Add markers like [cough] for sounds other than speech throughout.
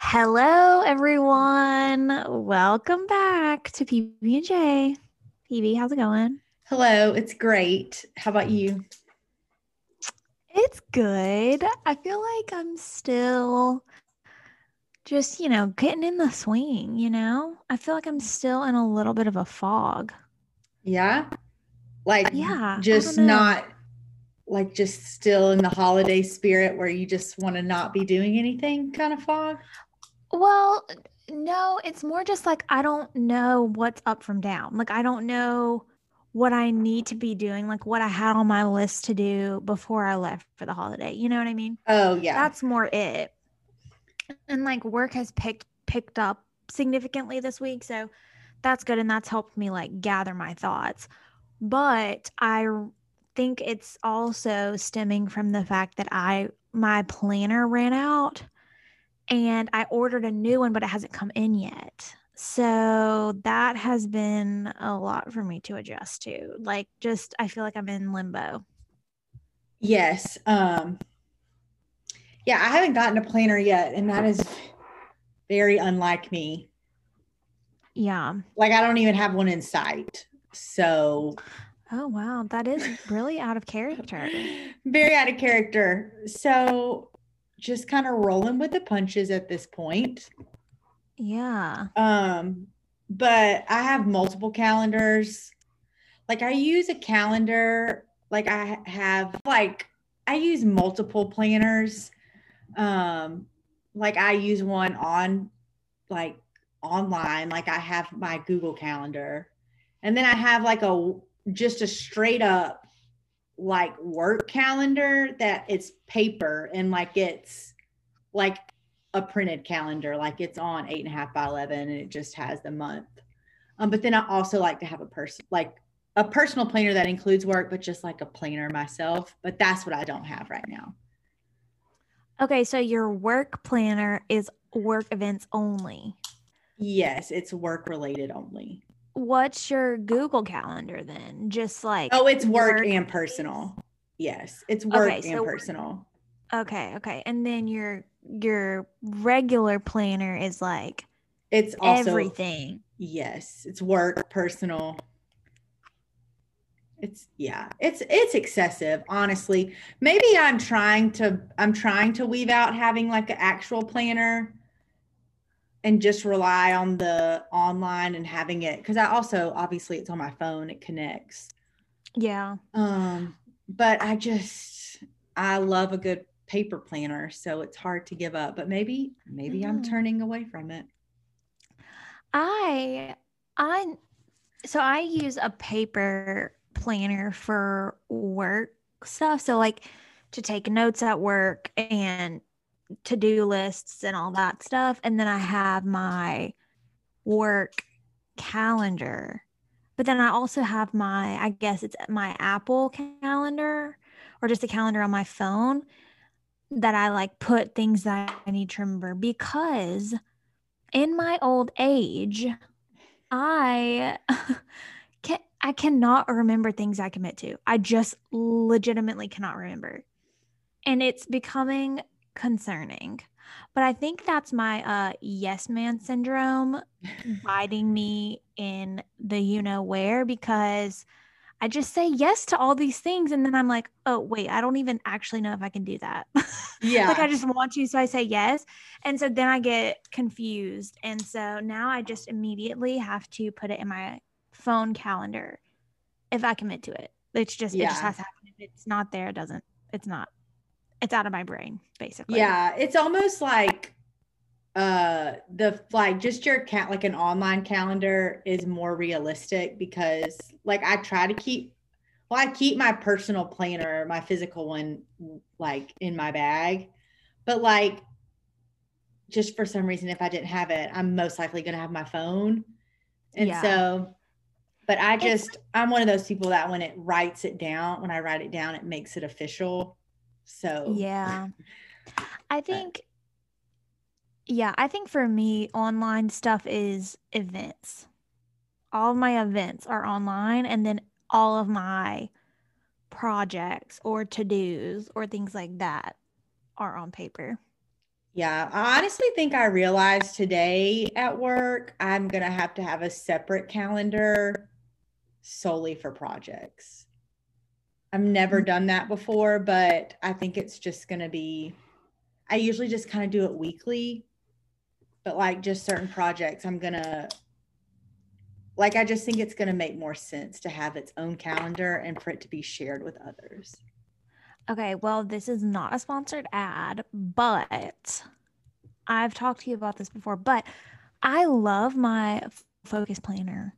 Hello, everyone. Welcome back to PB and J. PB, how's it going? Hello, it's great. How about you? It's good. I feel like I'm still just, you know, getting in the swing, you know? I feel like I'm still in a little bit of a fog. Yeah. Like, Yeah, just not like just still in the holiday spirit where you just want to not be doing anything kind of fog. Well, no, it's more just like I don't know what's up from down. Like I don't know what I need to be doing, like what I had on my list to do before I left for the holiday. You know what I mean? Oh, yeah. That's more it. And like work has picked picked up significantly this week, so that's good and that's helped me like gather my thoughts. But i think it's also stemming from the fact that I my planner ran out and I ordered a new one but it hasn't come in yet. So that has been a lot for me to adjust to. Like just I feel like I'm in limbo. yes. Um, yeah, I haven't gotten a planner yet, and that is very unlike me. Yeah. Like, I don't even have one in sight. So, Oh wow, that is really out of character. [laughs] very out of character. So, just kind of rolling with the punches at this point. Yeah. Um, but I have multiple calendars. Like I use a calendar, like I have like I use multiple planners. Um, like I use one on like online, like I have my Google calendar. And then I have like a just a straight up like work calendar that it's paper and like it's like a printed calendar, like it's on eight and a half by 11 and it just has the month. Um, but then I also like to have a person, like a personal planner that includes work, but just like a planner myself. But that's what I don't have right now. Okay, so your work planner is work events only. Yes, it's work related only. What's your Google calendar then? Just like Oh, it's work, Work and days? personal. Yes, it's work Okay, so and work- personal. Okay, okay. And then your your regular planner is like It's also everything. Yes, it's work, personal. It's yeah, it's it's excessive, honestly. Maybe I'm trying to I'm trying to weave out having like an actual planner and just rely on the online and having it because I also obviously it's on my phone, it connects. Yeah. Um, but I just I love a good paper planner, so it's hard to give up. But maybe maybe I'm Mhm. turning away from it. I I so I use a paper planner for work stuff. So like to take notes at work and to-do lists and all that stuff. And then I have my work calendar. But then I also have my, I guess it's my Apple calendar or just a calendar on my phone that I like put things that I need to remember because in my old age, I [laughs] can I cannot remember things I commit to. I just legitimately cannot remember. And it's becoming concerning. But I think that's my uh yes man syndrome biting [laughs] me in the you know where because I just say yes to all these things and then I'm like, "Oh, wait, I don't even actually know if I can do that." Yeah. [laughs] like I just want to, so I say yes. And so then I get confused. And so now I just immediately have to put it in my phone calendar if I commit to it. It's just it just has to happen. If it's not there, it doesn't. It's not. It's out of my brain, basically. Yeah, it's almost like uh the like just your cat like an online calendar is more realistic because like I try to keep well I keep my personal planner, my physical one like in my bag. But like just for some reason if I didn't have it, I'm most likely going to have my phone. And Yeah. so but I just I'm one of those people that when it writes it down, when I write it down, it makes it official. So Yeah. [laughs] I think yeah, I think for me online stuff is events. All of my events are online and then all of my projects or to-dos or things like that are on paper. Yeah, I honestly think I realized today at work I'm going to have to have a separate calendar solely for projects. I've never mm-hmm. done that before, but I think it's just going to be I usually just kind of do it weekly. But like just certain projects I'm going to like I just think it's going to make more sense to have its own calendar and for it to be shared with others. Okay, well, this is not a sponsored ad, but I've talked to you about this before, but I love my focus planner.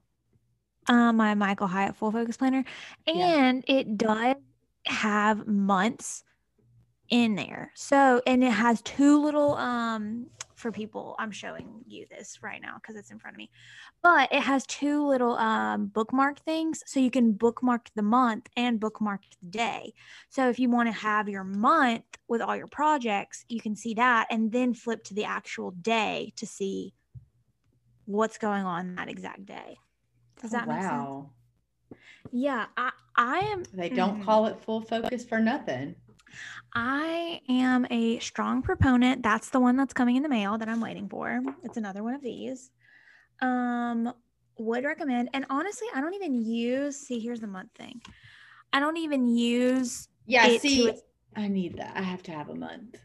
Um, my Michael Hyatt full focus planner, and yeah. it does have months in there. So, and it has two little um for people. I'm showing you this right now because it's in front of me. But it has two little um, bookmark things. So you can bookmark the month and bookmark the day. So if you want to have your month with all your projects, you can see that and then flip to the actual day to see what's going on that exact day. Does that oh, make wow. sense? Yeah, I I am They don't mm, call it full focus for nothing. I am a strong proponent. That's the one that's coming in the mail that I'm waiting for. It's another one of these. Um, would recommend. And honestly, I don't even use. See, here's the month thing. I don't even use. Yeah, see, its, I need that. I have to have a month.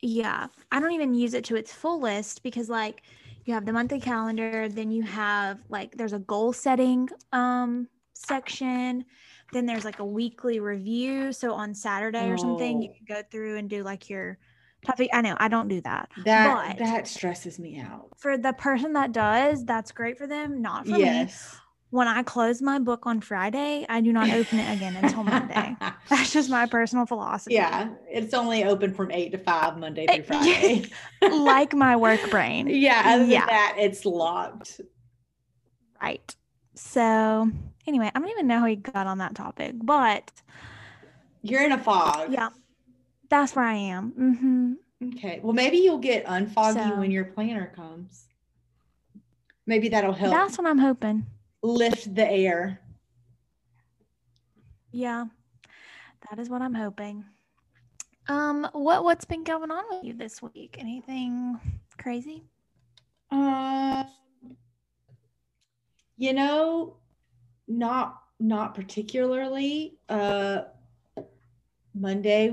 Yeah, I don't even use it to its fullest because, like, you have the monthly calendar, then you have like there's a goal setting um section then there's like a weekly review. So on Saturday or something, you oh. can go through and do like your topic. I know I don't do that. That that stresses me out. For the person that does, that's great for them. Not for yes. me. When I close my book on Friday, I do not open it again until Monday. [laughs] That's just my personal philosophy. Yeah, it's only open from eight to five Monday through Friday. [laughs] like my work brain. [laughs] Yeah, other yeah. than that, it's locked. Right. So anyway, I don't even know how we got on that topic, but you're in a fog. Yeah, that's where I am. Mm-hmm. Okay. Well, maybe you'll get unfoggy so, when your planner comes. Maybe that'll help. That's what I'm hoping. Lift the air. Yeah, that is what I'm hoping. Um, what what's been going on with you this week? Anything crazy? Uh, you know, not not particularly. Uh, Monday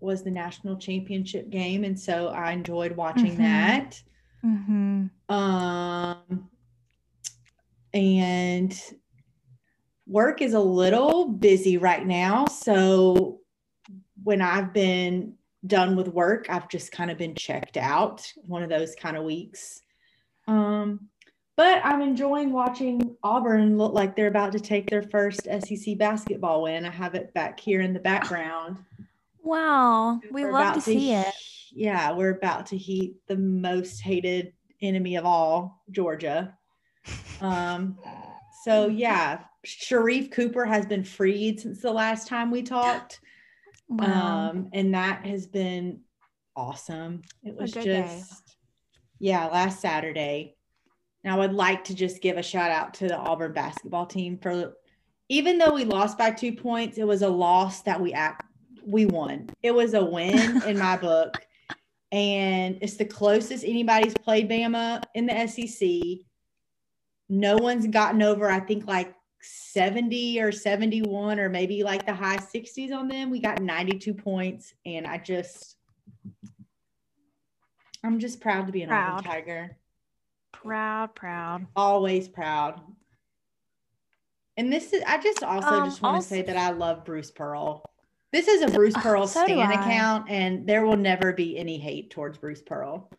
was the national championship game, and so I enjoyed watching mm-hmm. that. Mm-hmm. Um, and work is a little busy right now, so when I've been done with work, I've just kind of been checked out. One of those kind of weeks. Um, but I'm enjoying watching Auburn look like they're about to take their first SEC basketball win. I have it back here in the background. Wow, we we're love to see to, it. Yeah, we're about to heat the most hated enemy of all, Georgia. Um, so yeah, Sharife Cooper has been freed since the last time we talked. Wow. Um, and that has been awesome. It was just, day. yeah, last Saturday. And I would like to just give a shout out to the Auburn basketball team for even though we lost by two points, it was a loss that we act we won. It was a win [laughs] in my book. And it's the closest anybody's played Bama in the SEC. No one's gotten over, I think, like 70 or 71 or maybe like the high 60s on them. We got 92 points. And I just, I'm just proud to be an proud. Auburn Tiger. Proud, proud. Always proud. And this is I just also um, just want to say that I love Bruce Pearl. This is a Bruce Pearl so Stan account, and there will never be any hate towards Bruce Pearl.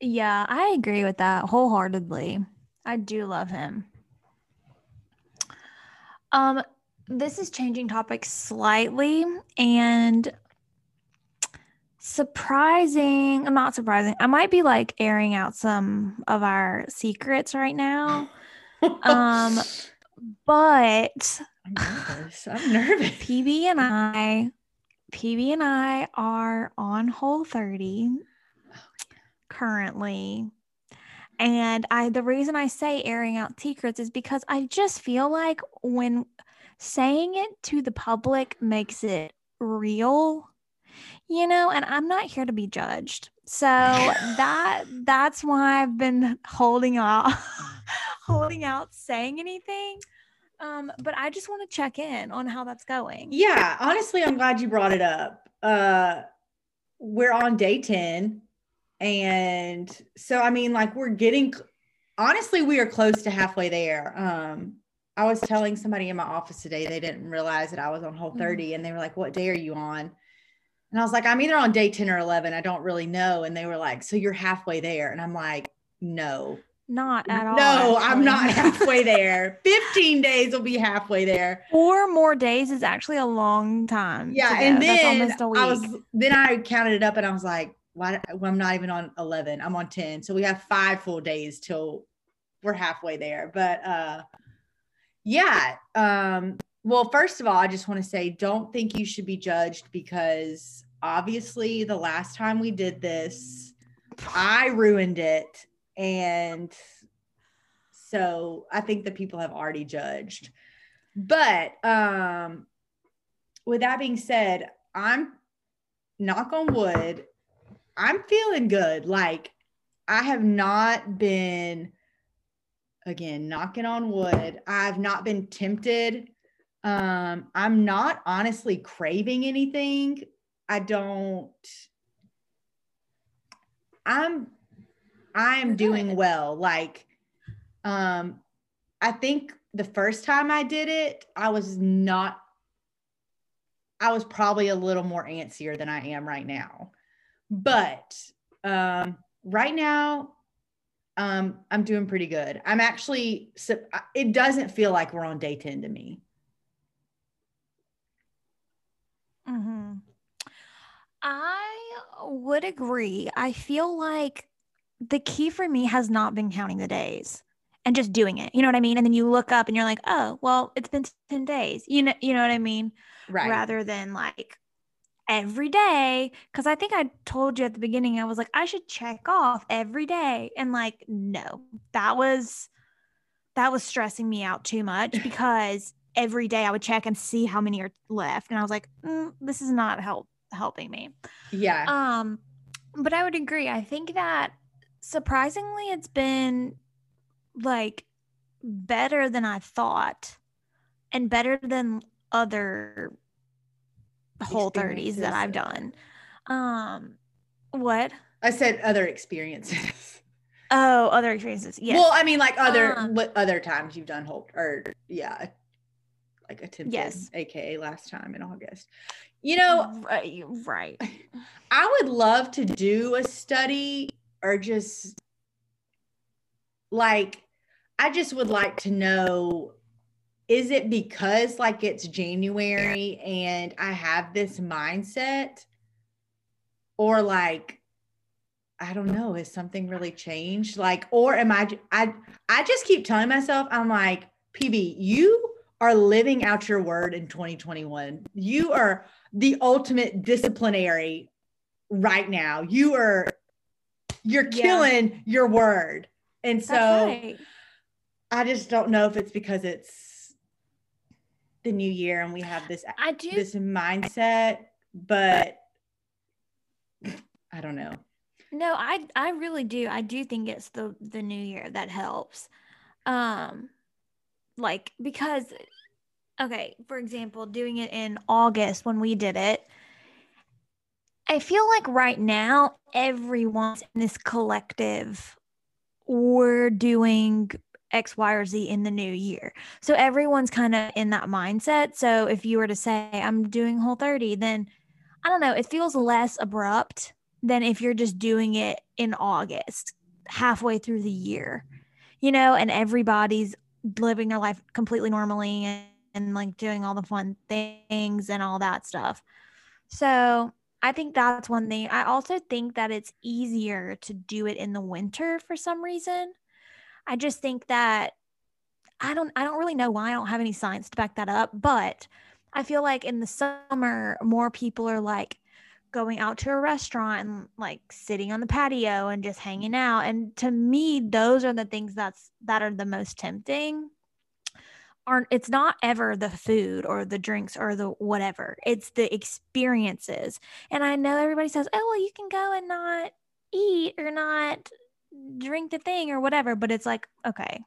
Yeah, I agree with that wholeheartedly. I do love him. Um, this is changing topics slightly, and surprising i'm not surprising i might be like airing out some of our secrets right now. Um [laughs] but i'm nervous. I'm nervous. Pb and i pb and i are on Whole 30 currently And I the reason I say airing out secrets is because I just feel like when saying it to the public makes it real, you know, and I'm not here to be judged. So [laughs] that that's why I've been holding out [laughs] holding out saying anything. Um, but I just want to check in on how that's going. Yeah, honestly, I'm glad you brought it up. Uh we're on day 10 and so I mean like we're getting honestly we are close to halfway there. Um I was telling somebody in my office today they didn't realize that I was on whole mm-hmm. 30 and they were like what day are you on? And I was like I'm either on day 10 or 11, I don't really know and they were like so you're halfway there and I'm like no. Not at all. No, actually. I'm not [laughs] halfway there. 15 days will be halfway there. Four more days is actually a long time. Yeah. And then I was, then I counted it up and I was like, why? Well, I'm not even on 11. I'm on 10. So we have five full days till we're halfway there. But uh, yeah. Um, well, first of all, I just want to say don't think you should be judged because obviously the last time we did this, I ruined it and so I think the people have already judged. But um, with that being said, I'm knock on wood, I'm feeling good. Like I have not been again knocking on wood. I've not been tempted. Um, I'm not honestly craving anything. I don't I'm I'm doing well. Like, um, I think the first time I did it, I was not, I was probably a little more antsier than I am right now. But um, right now, um, I'm doing pretty good. I'm actually, it doesn't feel like we're on day 10 to me. Mm-hmm. I would agree. I feel like the key for me has not been counting the days and just doing it. You know what I mean? And then you look up and you're like, oh, well, it's been 10 days. You know, you know what I mean? Right. Rather than like every day. Cause I think I told you at the beginning, I was like, I should check off every day. And like, no, that was that was stressing me out too much [laughs] because every day I would check and see how many are left. And I was like, mm, this is not help helping me. Yeah. Um, but I would agree. I think that surprisingly, it's been like better than I thought and better than other whole 30s that I've done. Um, what? I said other experiences. [laughs] Oh, other experiences. Yeah. Well, I mean, like other um, other times you've done whole or yeah, like attempted. Yes. AKA last time in August. You know, right. right. [laughs] I would love to do a study or just like I just would like to know is it because like it's January and I have this mindset or like I don't know is something really changed like or am I I I just keep telling myself I'm like PB you are living out your word in 2021 you are the ultimate disciplinary right now you are you're killing yeah. your word. And so right. I just don't know if it's because it's the new year and we have this I do this mindset, but I don't know. No, I I really do. I do think it's the the new year that helps. Um like because okay, for example, doing it in August when we did it, I feel like right now everyone's in this collective. We're doing X, Y, or Z in the new year. So everyone's kind of in that mindset. So if you were to say, I'm doing whole 30, then I don't know, it feels less abrupt than if you're just doing it in August, halfway through the year, you know, and everybody's living their life completely normally and, and like doing all the fun things and all that stuff. So I think that's one thing. I also think that it's easier to do it in the winter for some reason. I just think that I don't I don't really know why I don't have any science to back that up, but I feel like in the summer more people are like going out to a restaurant and like sitting on the patio and just hanging out. And to me, those are the things that's that are the most tempting. Aren't it's not ever the food or the drinks or the whatever. It's the experiences. And I know everybody says, "Oh, well, you can go and not eat or not drink the thing or whatever," but it's like, okay,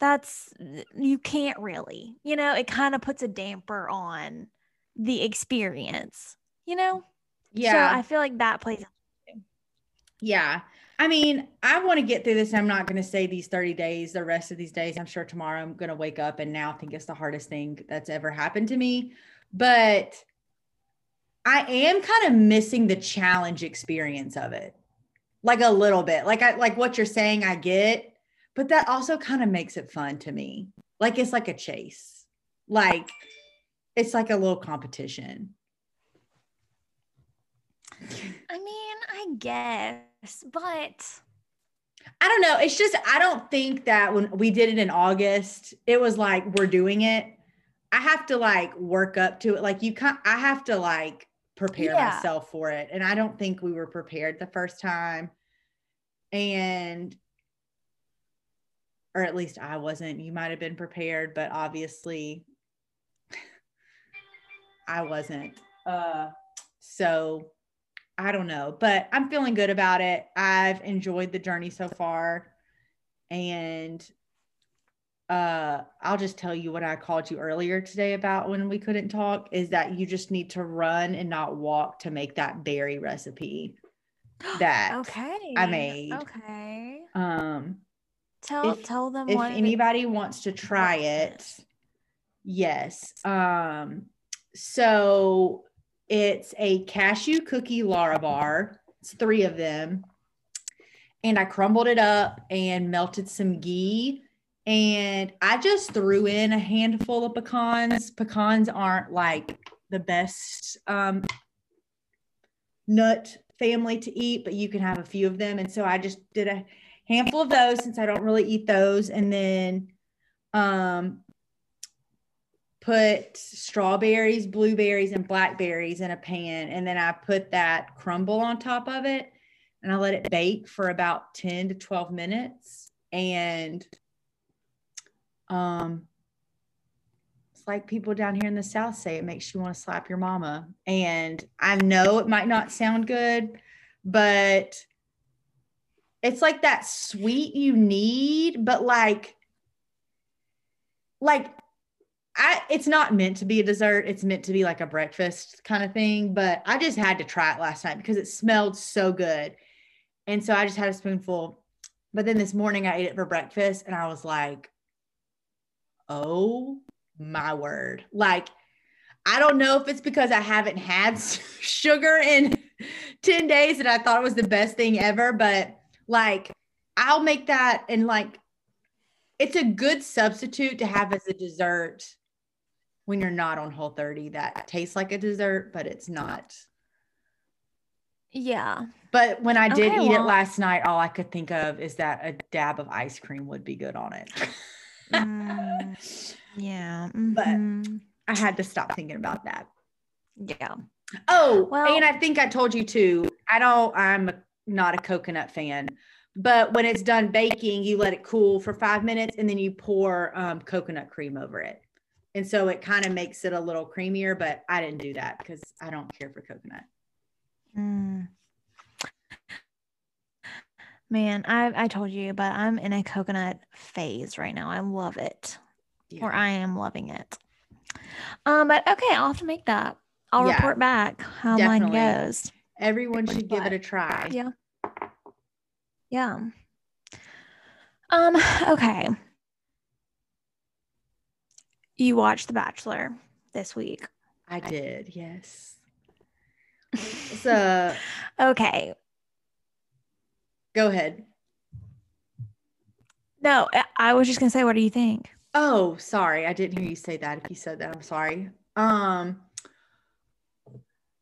that's you can't really. You know, it kind of puts a damper on the experience. You know? Yeah. So I feel like that plays. Yeah. I mean, I want to get through this. I'm not going to say these 30 days, the rest of these days. I'm sure tomorrow I'm going to wake up and now think it's the hardest thing that's ever happened to me. But I am kind of missing the challenge experience of it. Like a little bit. Like I like what you're saying, I get, but that also kind of makes it fun to me. Like it's like a chase. Like it's like a little competition. I mean, I guess, but I don't know. It's just I don't think that when we did it in August, it was like we're doing it. I have to like work up to it. Like you can't I have to like prepare Yeah. myself for it. And I don't think we were prepared the first time. And or at least I wasn't. You might have been prepared, but obviously [laughs] I wasn't. Uh so I don't know, but I'm feeling good about it. I've enjoyed the journey so far. And uh I'll just tell you what I called you earlier today about when we couldn't talk is that you just need to run and not walk to make that berry recipe [gasps] that okay. I made. Okay. um Tell If- tell them if it- anybody wants to try it. yes um so it's a cashew cookie Larabar it's three of them and i crumbled it up and melted some ghee and i just threw in a handful of pecans pecans aren't like the best um nut family to eat but you can have a few of them and so i just did a handful of those since I don't really eat those. And then um, put strawberries, blueberries, and blackberries in a pan. And then I put that crumble on top of it and I let it bake for about 10 to 12 minutes. And um, it's like people down here in the South say it makes you want to slap your mama. And I know it might not sound good, but it's like that sweet you need, but like, like I it's not meant to be a dessert. It's meant to be like a breakfast kind of thing. But I just had to try it last night because it smelled so good. And so I just had a spoonful. But then this morning I ate it for breakfast and I was like, oh my word. Like, I don't know if it's because I haven't had [laughs] sugar in 10 days and I thought it was the best thing ever, but like I'll make that and like it's a good substitute to have as a dessert when you're not on whole 30 that tastes like a dessert, but it's not. Yeah. But when I did Okay, eat it last night, all I could think of is that a dab of ice cream would be good on it. [laughs] Mm, yeah. But- mhm. I had to stop thinking about that. yeah. Oh, Well- and I think I told you too. I don't, I'm not a coconut fan, but when it's done baking, you let it cool for five minutes and then you pour um, coconut cream over it. And so it kind of makes it a little creamier, but I didn't do that because I don't care for coconut. Mm. Man, I I told you, but I'm in a coconut phase right now. I love it. Or I am loving it. Um, but okay, I'll have to make that. I'll Yeah, report back how definitely. mine goes. Everyone should give it a try. Yeah. Yeah. Um, [sighs] okay. You watched The Bachelor this week. I did, yes. [laughs] So Okay. Go ahead. No, I- was just gonna say, what do you think? Oh, sorry. I didn't hear you say that. If you said that, I'm sorry. Um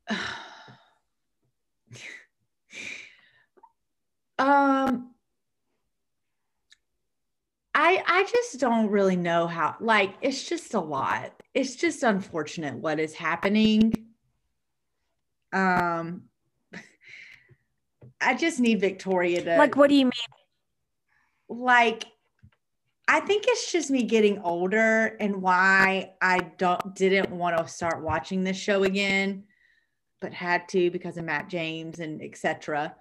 [sighs] Um I I just don't really know how like it's just a lot. It's just unfortunate what is happening. Um, I just need Victoria to Like, what do you mean? like I think it's just me getting older and why I don't didn't want to start watching this show again, but had to because of Matt James and etc.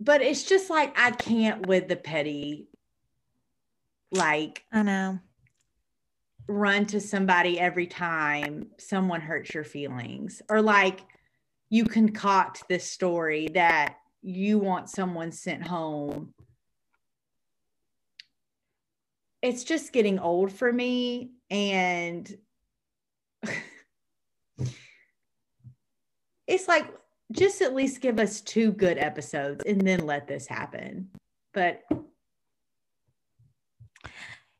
But it's just like I can't with the petty like I know. run to somebody every time someone hurts your feelings or like you concoct this story that you want someone sent home it's just getting old for me and [laughs] it's like just at least give us two good episodes and then let this happen but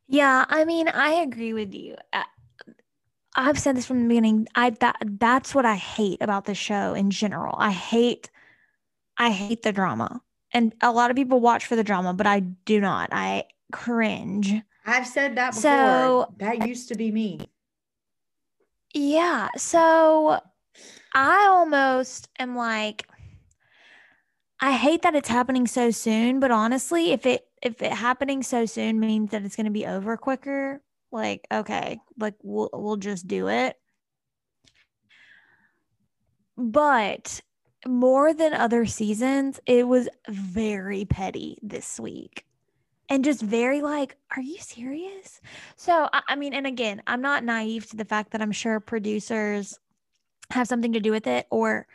Yeah, I mean, I agree with you. I've said this from the beginning. I that that's what I hate about the show in general. I hate I hate the drama. And a lot of people watch for the drama, but I do not. I cringe. i've said that before So- that used to be me Yeah, so I almost am like I hate that it's happening so soon, but honestly, if it if it happening so soon means that it's going to be over quicker, like okay, like we'll we'll just do it. But more than other seasons, it was very petty this week. And just very like, are you serious? So, I, I mean, and again, I'm not naive to the fact that I'm sure producers have something to do with it, or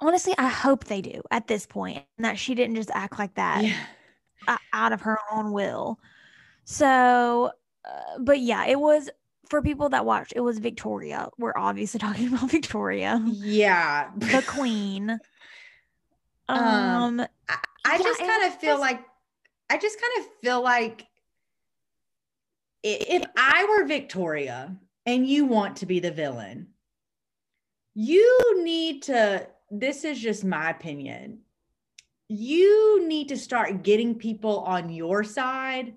honestly, I hope they do at this point, and that she didn't just act like that yeah out of her own will. So, uh, but yeah, it was for people that watched, it was Victoria. We're obviously [laughs] talking about Victoria, yeah the queen. [laughs] Um, Um, I, I Yeah, just kind of feel just- like I just kind of feel like if I were Victoria and you want to be the villain, you need to this is just my opinion. You need to start getting people on your side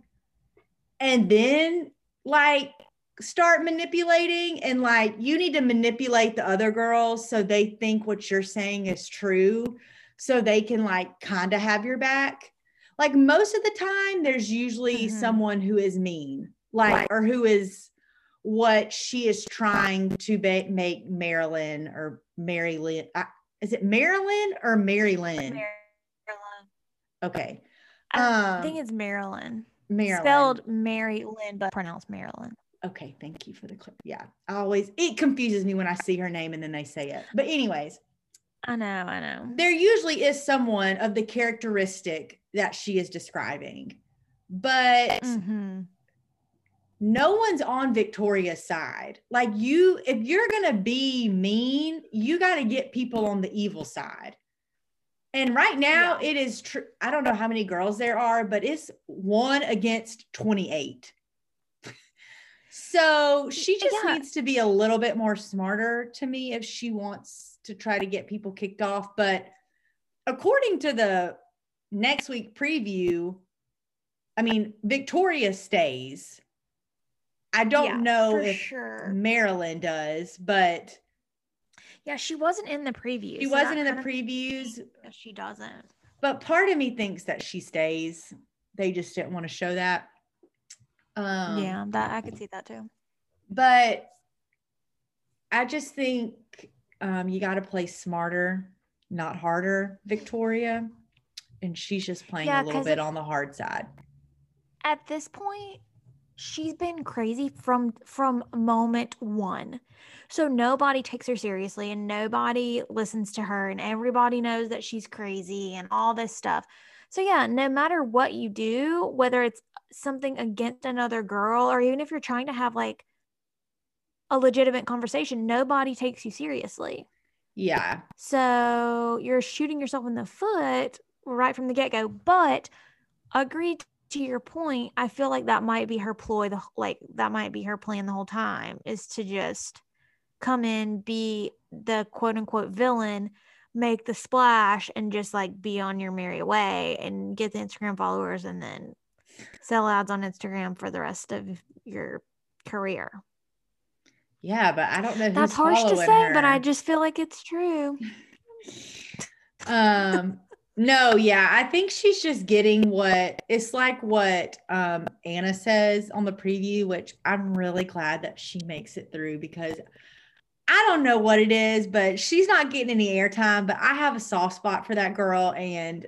and then like start manipulating and like you need to manipulate the other girls so they think what you're saying is true so they can like kind of have your back. Like most of the time, there's usually Mhm. someone who is mean, like, or who is what she is trying to ba- make Marilyn or Mary Lynn. Uh, is it Marilyn or Mary Lynn? Marilyn. Okay. I Um, think it's Marilyn. Marilyn. Spelled Mary Lynn, but pronounced Marilyn. Okay, thank you for the clip. Yeah, I always it confuses me when I see her name and then they say it. But anyways, I know, I know. there usually is someone of the characteristic that she is describing, but hmm no one's on Victoria's side. Like you, if you're gonna be mean, you got to get people on the evil side. And right now, Yeah. it is true. I don't know how many girls there are, but it's one against 28. so she just Yeah. needs to be a little bit more smarter to me if she wants to try to get people kicked off. But according to the next week preview, I mean, Victoria stays. I don't Yeah, know if sure. Marilyn does, but Yeah, she wasn't in the previews. she wasn't in the previews. She doesn't. But part of me thinks that she stays. They just didn't want to show that. Um, yeah, that I could see that too. But I just think um, you got to play smarter, not harder, Victoria. And she's just playing Yeah, a little bit if- on the hard side. At this point, she's been crazy from from moment one. So nobody takes her seriously and nobody listens to her and everybody knows that she's crazy and all this stuff. So yeah, no matter what you do, whether it's something against another girl or even if you're trying to have like a legitimate conversation, nobody takes you seriously. Yeah. So you're shooting yourself in the foot right from the get go. But agreed to your point, I feel like that might be her ploy. The like that might be her plan the whole time is to just come in, be the quote unquote villain, make the splash, and just like be on your merry way and get the Instagram followers, and then sell ads on Instagram for the rest of your career. Yeah, but I don't know. That's harsh to say, her. but I just feel like it's true. [laughs] um, no, yeah, I think she's just getting what it's like what um Anna says on the preview, which I'm really glad that she makes it through because I don't know what it is, but she's not getting any airtime. But I have a soft spot for that girl, and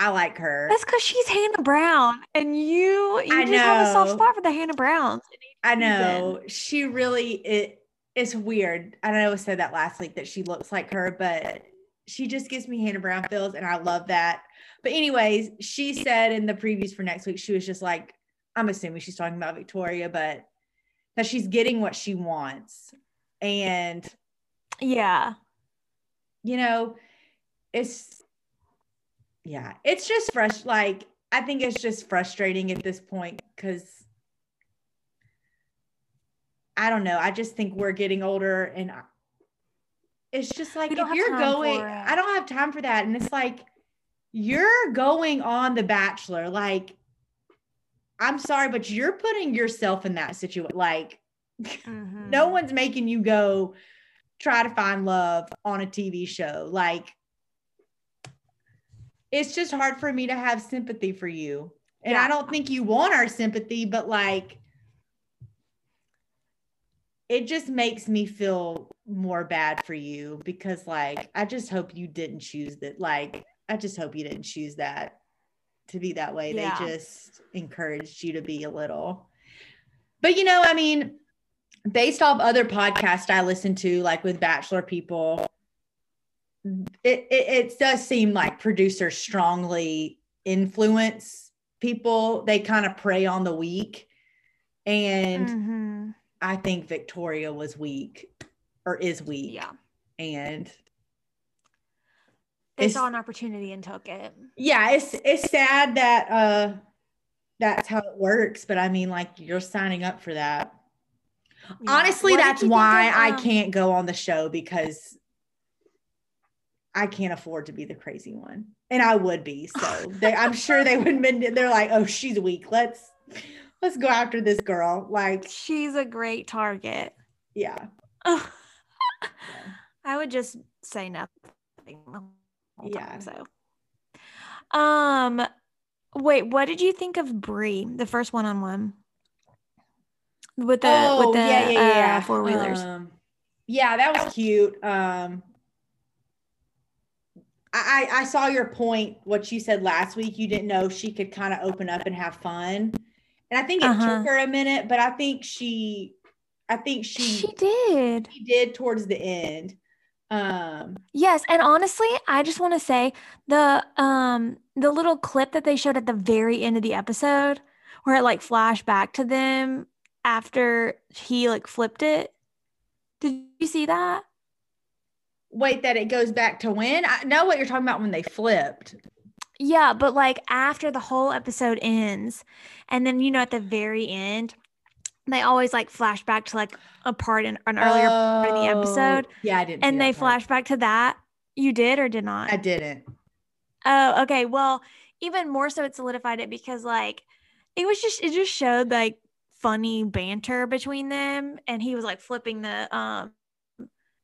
I like her. That's because she's Hannah Brown, and you you I just know. have a soft spot for the Hannah Browns. I know she really it. It's weird. I know I said that last week that she looks like her, but she just gives me Hannah Brown feels, and I love that. But anyways, she said in the previews for next week, she was just like, I'm assuming she's talking about Victoria, but that she's getting what she wants. And yeah, you know, it's yeah, it's just fresh. Like, I think it's just frustrating at this point because I don't know. I just think we're getting older and it's just like if you're going, I don't have time for that. And it's like you're going on The Bachelor. Like, I'm sorry, but you're putting yourself in that situation. Like, [laughs] mm-hmm. no one's making you go try to find love on a TV show. Like, it's just hard for me to have sympathy for you. And yeah. I don't think you want our sympathy, but like, it just makes me feel more bad for you because like I just hope you didn't choose that like I just hope you didn't choose that to be that way. Yeah. They just encouraged you to be a little. But you know, I mean, based off other podcasts I listen to like with bachelor people, it, it, it does seem like producers strongly influence people. They kind of prey on the weak. And mm-hmm I think Victoria was weak or is weak. Yeah. And they saw an opportunity and took it. Yeah, it's it's sad that uh that's how it works, but I mean like you're signing up for that. Yeah. Honestly, what that's why of, um, I can't go on the show because I can't afford to be the crazy one. And I would be. So [laughs] they, I'm sure they would they're like, oh, she's weak. Let's let's go after this girl. Like she's a great target. Yeah. I would just say nothing. yeah. so. Um, wait, what did you think of Bri, the first one on one? With the oh, with the yeah, yeah, yeah. Uh, four wheelers. Um, yeah, that was cute. Um, I I saw your point. What you said last week. You didn't know she could kind of open up and have fun. And I think it uh-huh. took her a minute, but I think she I think she she did. She did towards the end. Um Yes, and honestly, I just want to say the um the little clip that they showed at the very end of the episode where it like flashed back to them after he like flipped it. Did you see that? Wait, that it goes back to when? I know what you're talking about when they flipped. Yeah, but like after the whole episode ends, and then you know at the very end, they always like flash back to like a part in an earlier oh, part of the episode. Yeah, I didn't. And they flash back to that. You did or did not? I didn't. Oh, okay. Well, even more so, it solidified it because like it was just it just showed like funny banter between them, and he was like flipping the um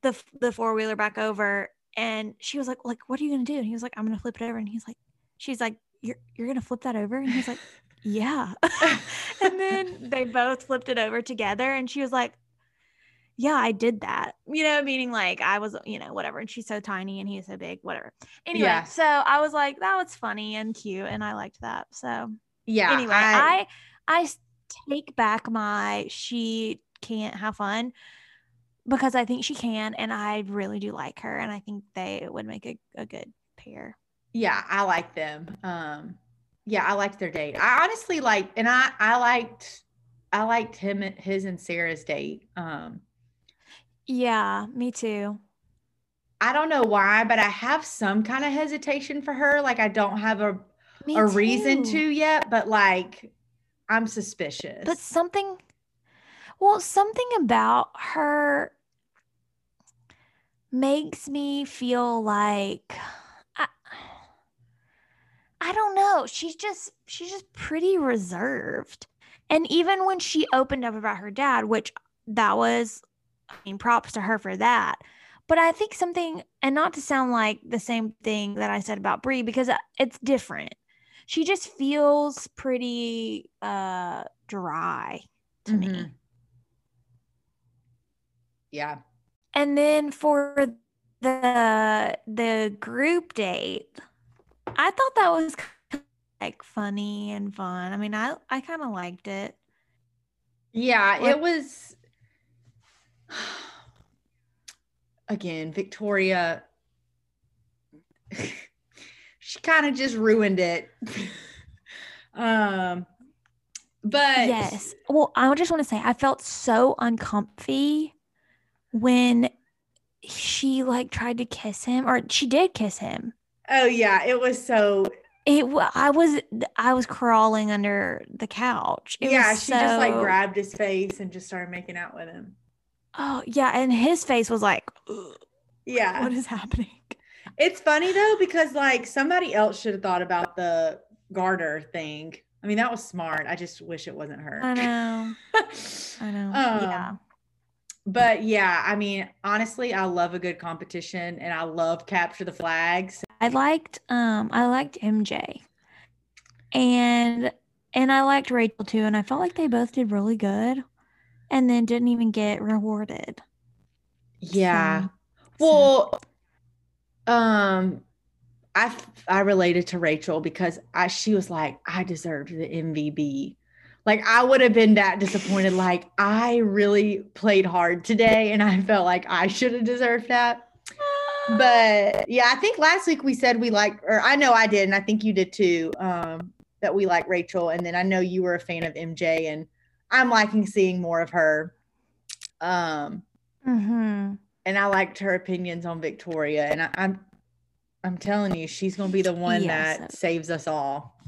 the the four wheeler back over, and she was like, like, what are you gonna do? And he was like, I'm gonna flip it over, and he's like, she's like, you're you're gonna flip that over, and he's like, [laughs] yeah. [laughs] and then they both flipped it over together, and she was like, yeah, I did that. You know, meaning like I was, you know, whatever. And she's so tiny and he's so big, whatever. Anyway, yeah. so I was like, that was funny and cute, and I liked that. So yeah. Anyway, I I, I take back my she can't have fun because I think she can, and I really do like her, and I think they would make a, a good pair yeah, I like them. Um, yeah, I liked their date. I honestly like, and I I liked I liked him his and Sarah's date. Um, yeah, me too. I don't know why, but I have some kind of hesitation for her. Like I don't have a me a too. reason to yet, but like I'm suspicious. But something well, something about her makes me feel like don't know. She's just she's just pretty reserved. And even when she opened up about her dad, which that was, I mean, props to her for that. But I think something, and not to sound like the same thing that I said about Bri, because uh, it's different. She just feels pretty uh dry to mm-hmm. me. Yeah. And then for the the group date, I thought that was like funny and fun. I mean, I I kind of liked it. Yeah, like, it was [sighs] again, Victoria [laughs] she kind of just ruined it. [laughs] um but yes. Well, I just want to say I felt so uncomfy when she like tried to kiss him or she did kiss him. Oh yeah, it was so it I was I was crawling under the couch. It yeah, she so, just like grabbed his face and just started making out with him. Oh yeah, and his face was like, yeah, what is happening? It's funny though because like somebody else should have thought about the garter thing. I mean, that was smart. I just wish it wasn't her. I know. [laughs] I know. Um, yeah. But yeah, I mean, honestly, I love a good competition and I love capture the flags. I liked um I liked MJ. And and I liked Rachel too and I felt like they both did really good and then didn't even get rewarded. Yeah. So, well, so. um I I related to Rachel because I she was like I deserved the MVP like I would have been that disappointed. Like I really played hard today and I felt like I should have deserved that. But yeah, I think last week we said we like, or I know I did, and I think you did too, um, that we like Rachel. And then I know you were a fan of MJ, and I'm liking seeing more of her. Um, mm-hmm. and I liked her opinions on Victoria, and I, I'm, I'm telling you, she's gonna be the one yes. that saves us all.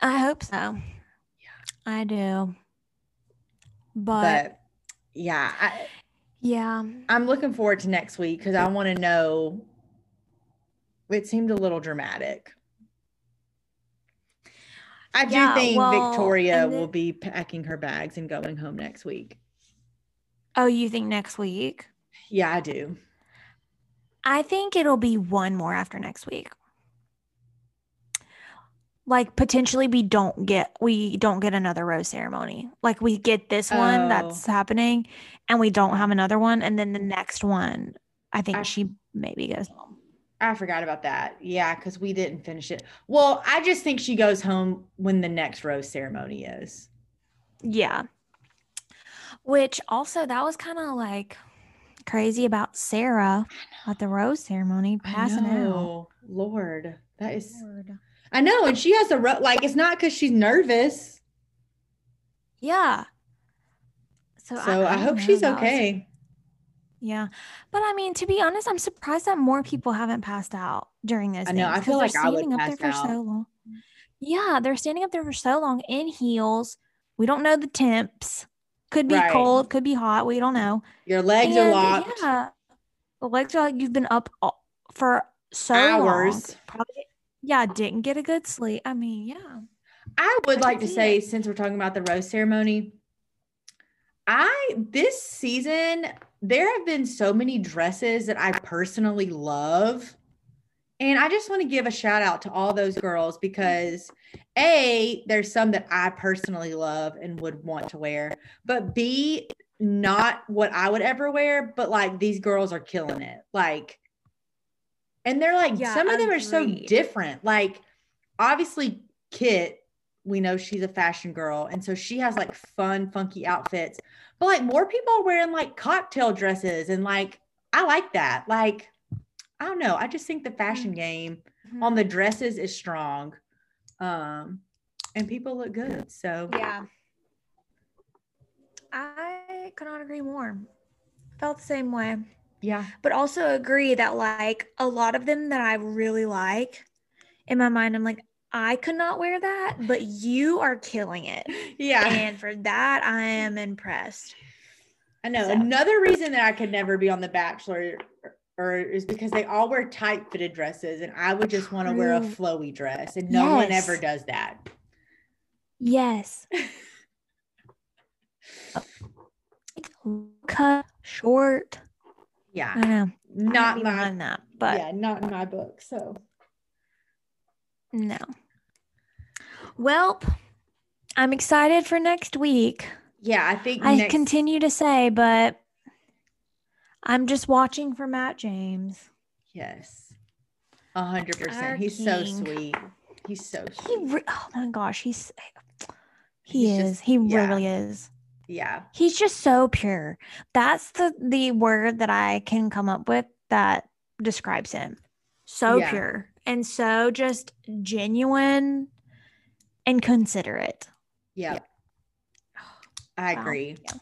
I hope so. Yeah. I do. But, but yeah, I, yeah. I'm looking forward to next week because I want to know. It seemed a little dramatic. I do yeah, think well, Victoria will be packing her bags and going home next week. Oh, you think next week? Yeah, I do. I think it'll be one more after next week like potentially we don't get we don't get another rose ceremony like we get this one oh. that's happening and we don't have another one and then the mm-hmm. next one i think I, she maybe goes home i forgot about that yeah because we didn't finish it well i just think she goes home when the next rose ceremony is yeah which also that was kind of like crazy about sarah at the rose ceremony passing out lord that is lord. I know, and she has a like. It's not because she's nervous. Yeah. So, so I, I, I hope she's okay. Yeah, but I mean, to be honest, I'm surprised that more people haven't passed out during this. I know. I feel like I would up there for out. so long. Yeah, they're standing up there for so long in heels. We don't know the temps. Could be right. cold, could be hot. We don't know. Your legs and, are locked. Yeah, the legs are like you've been up for so hours. Long, probably yeah, didn't get a good sleep. I mean, yeah. I would like to say, it. since we're talking about the rose ceremony, I this season there have been so many dresses that I personally love. And I just want to give a shout out to all those girls because A, there's some that I personally love and would want to wear, but B, not what I would ever wear, but like these girls are killing it. Like and they're like, yeah, some of them are so different. Like, obviously, Kit, we know she's a fashion girl. And so she has like fun, funky outfits. But like, more people are wearing like cocktail dresses. And like, I like that. Like, I don't know. I just think the fashion mm-hmm. game mm-hmm. on the dresses is strong. Um, and people look good. So, yeah. I could not agree more. Felt the same way. Yeah. But also agree that like a lot of them that I really like in my mind, I'm like, I could not wear that, but you are killing it. Yeah. And for that, I am impressed. I know. So. Another reason that I could never be on The Bachelor or is because they all wear tight fitted dresses and I would just want to wear a flowy dress and no yes. one ever does that. Yes. [laughs] cut short. Yeah. I know. Not my that, but yeah, not in my book. So no. Well, I'm excited for next week. yeah, I think I next, continue to say, but I'm just watching for Matt James. Yes. A hundred percent. He's so sweet. He's so He, re- oh my gosh, he's he He's is. just- he yeah. really is. Yeah. He's just so pure. That's the the word that I can come up with that describes him. So Yeah. pure and so just genuine and considerate. Yeah. I Wow. agree. Yeah.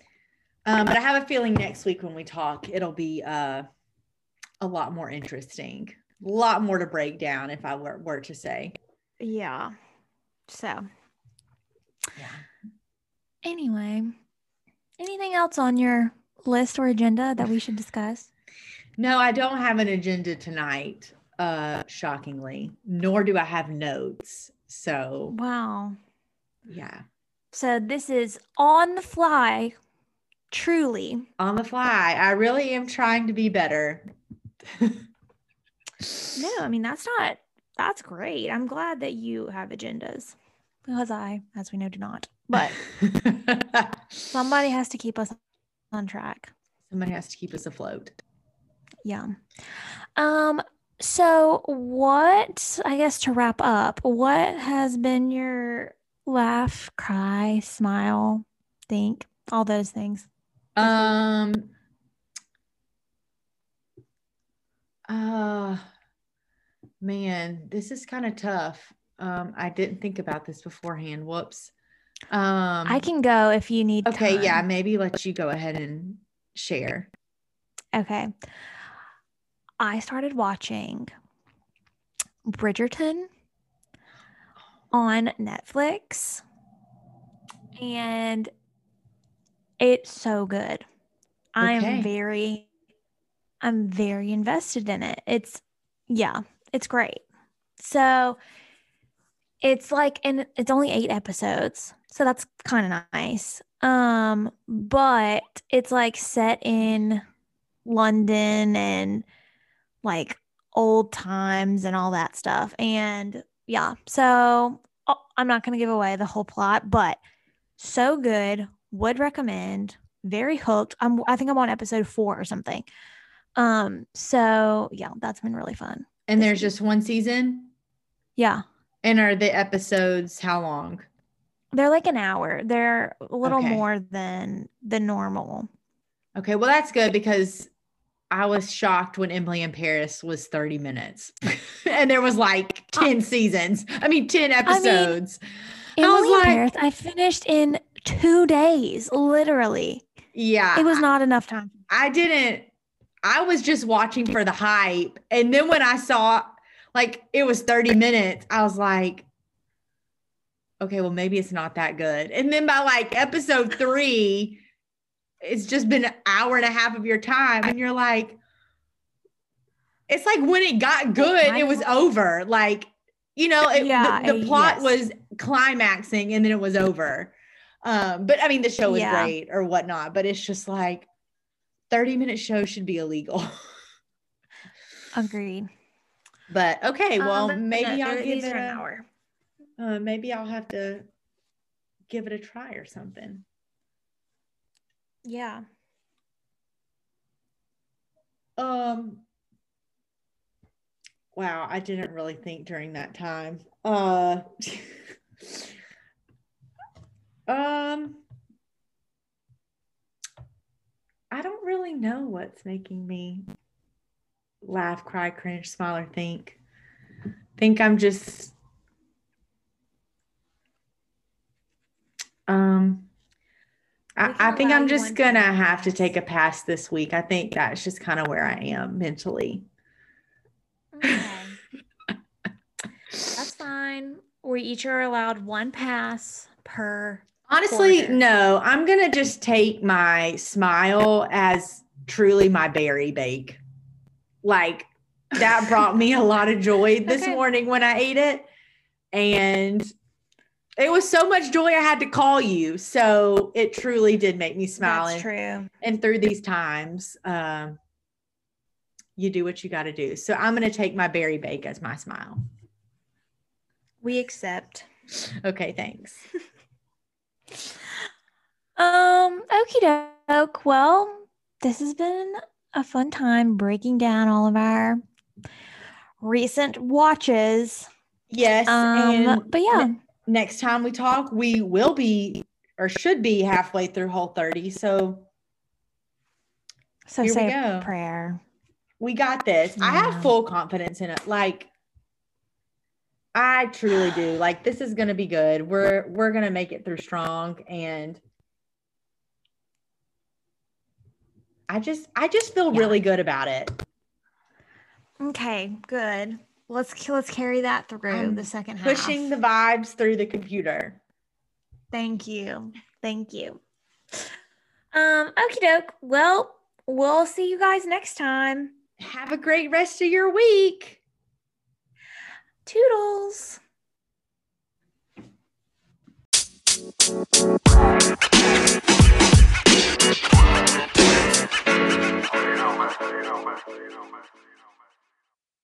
Um, but I have a feeling next week when we talk, it'll be uh, a lot more interesting, a lot more to break down if I were, were to say. Yeah. So Yeah. anyway, anything else on your list or agenda that we should discuss? No, I don't have an agenda tonight, uh, shockingly, nor do I have notes. So, Wow. yeah, So this is on the fly, truly. on the fly. I really am trying to be better. [laughs] No, I mean that's not that's great. I'm glad that you have agendas. Because I, as we know, do not. But [laughs] somebody has to keep us on track. somebody has to keep us afloat. Yeah. Um, so what I guess to wrap up, what has been your laugh, cry, smile, think, all those things? Um. Uh man, this is kind of tough. Um, I didn't think about this beforehand. Whoops. Um, I can go if you need Okay, yeah, maybe let you go ahead and share. Okay. I started watching Bridgerton on Netflix and it's so good. Okay. I'm very I'm very invested in it. It's yeah, it's great. So it's like and it's only 8 episodes. So that's kind of nice. Um but it's like set in London and like old times and all that stuff. And yeah, so oh, I'm not going to give away the whole plot, but so good. Would recommend. Very hooked. I'm I think I'm on episode 4 or something. Um so yeah, that's been really fun. And there's just one season. Yeah. And are the episodes how long? They're like an hour. They're a little Okay. more than the normal. Okay, well that's good because I was shocked when Emily in Paris was 30 minutes. [laughs] and there was like uh, 10 seasons. I mean 10 episodes. I was Emily in like- Paris, I finished in 2 days, literally. yeah. It was not enough time. I didn't I was just watching for the hype. And then when I saw like it was 30 minutes, I was like, okay, well, maybe it's not that good. And then by like episode three, it's just been an hour and a half of your time. And you're like, it's like when it got good, it was over. Like, you know, it, Yeah, the, the plot yes. was climaxing and then it was over. Um, but I mean, the show was Yeah. great or whatnot, but it's just like 30 minute show should be illegal. [laughs] Agreed. but okay, well, Um, maybe no, I'll give it an a, hour. uh, maybe I'll have to give it a try or something. Yeah. Um, wow, I didn't really think during that time. Uh, [laughs] um, I don't really know what's making me laugh, cry, cringe, smile, or think. Think I'm just um I, I think I'm just gonna time have to take a pass this week. I think that's just kind of where I am mentally. Okay. That's fine. We each are allowed one pass per. Honestly, Quarter. no, I'm gonna just take my smile as truly my berry bake. Like that brought me a lot of joy this [laughs] Okay. morning when I ate it. And It was so much joy I had to call you. So it truly did make me smile. That's and, true. and through these times, um, you do what you got to do. So I'm going to take my berry bake as my smile. We accept. Okay, thanks. [laughs] Um, okie doke. Well, this has been a fun time breaking down all of our recent watches. Yes. Um, but yeah, next time we talk, we will be or should be halfway through Whole 30. So so here we say go. a prayer. we got this. I have full confidence in it. Like I truly do. Like this is going to be good. We're we're going to make it through strong and I just I just feel Yeah. really good about it. Okay, good. Let's let's carry that through I'm the second half. Pushing the vibes through the computer. Thank you. Thank you. Um, okie doke. Well, we'll see you guys next time. Have a great rest of your week. Toodles. You know,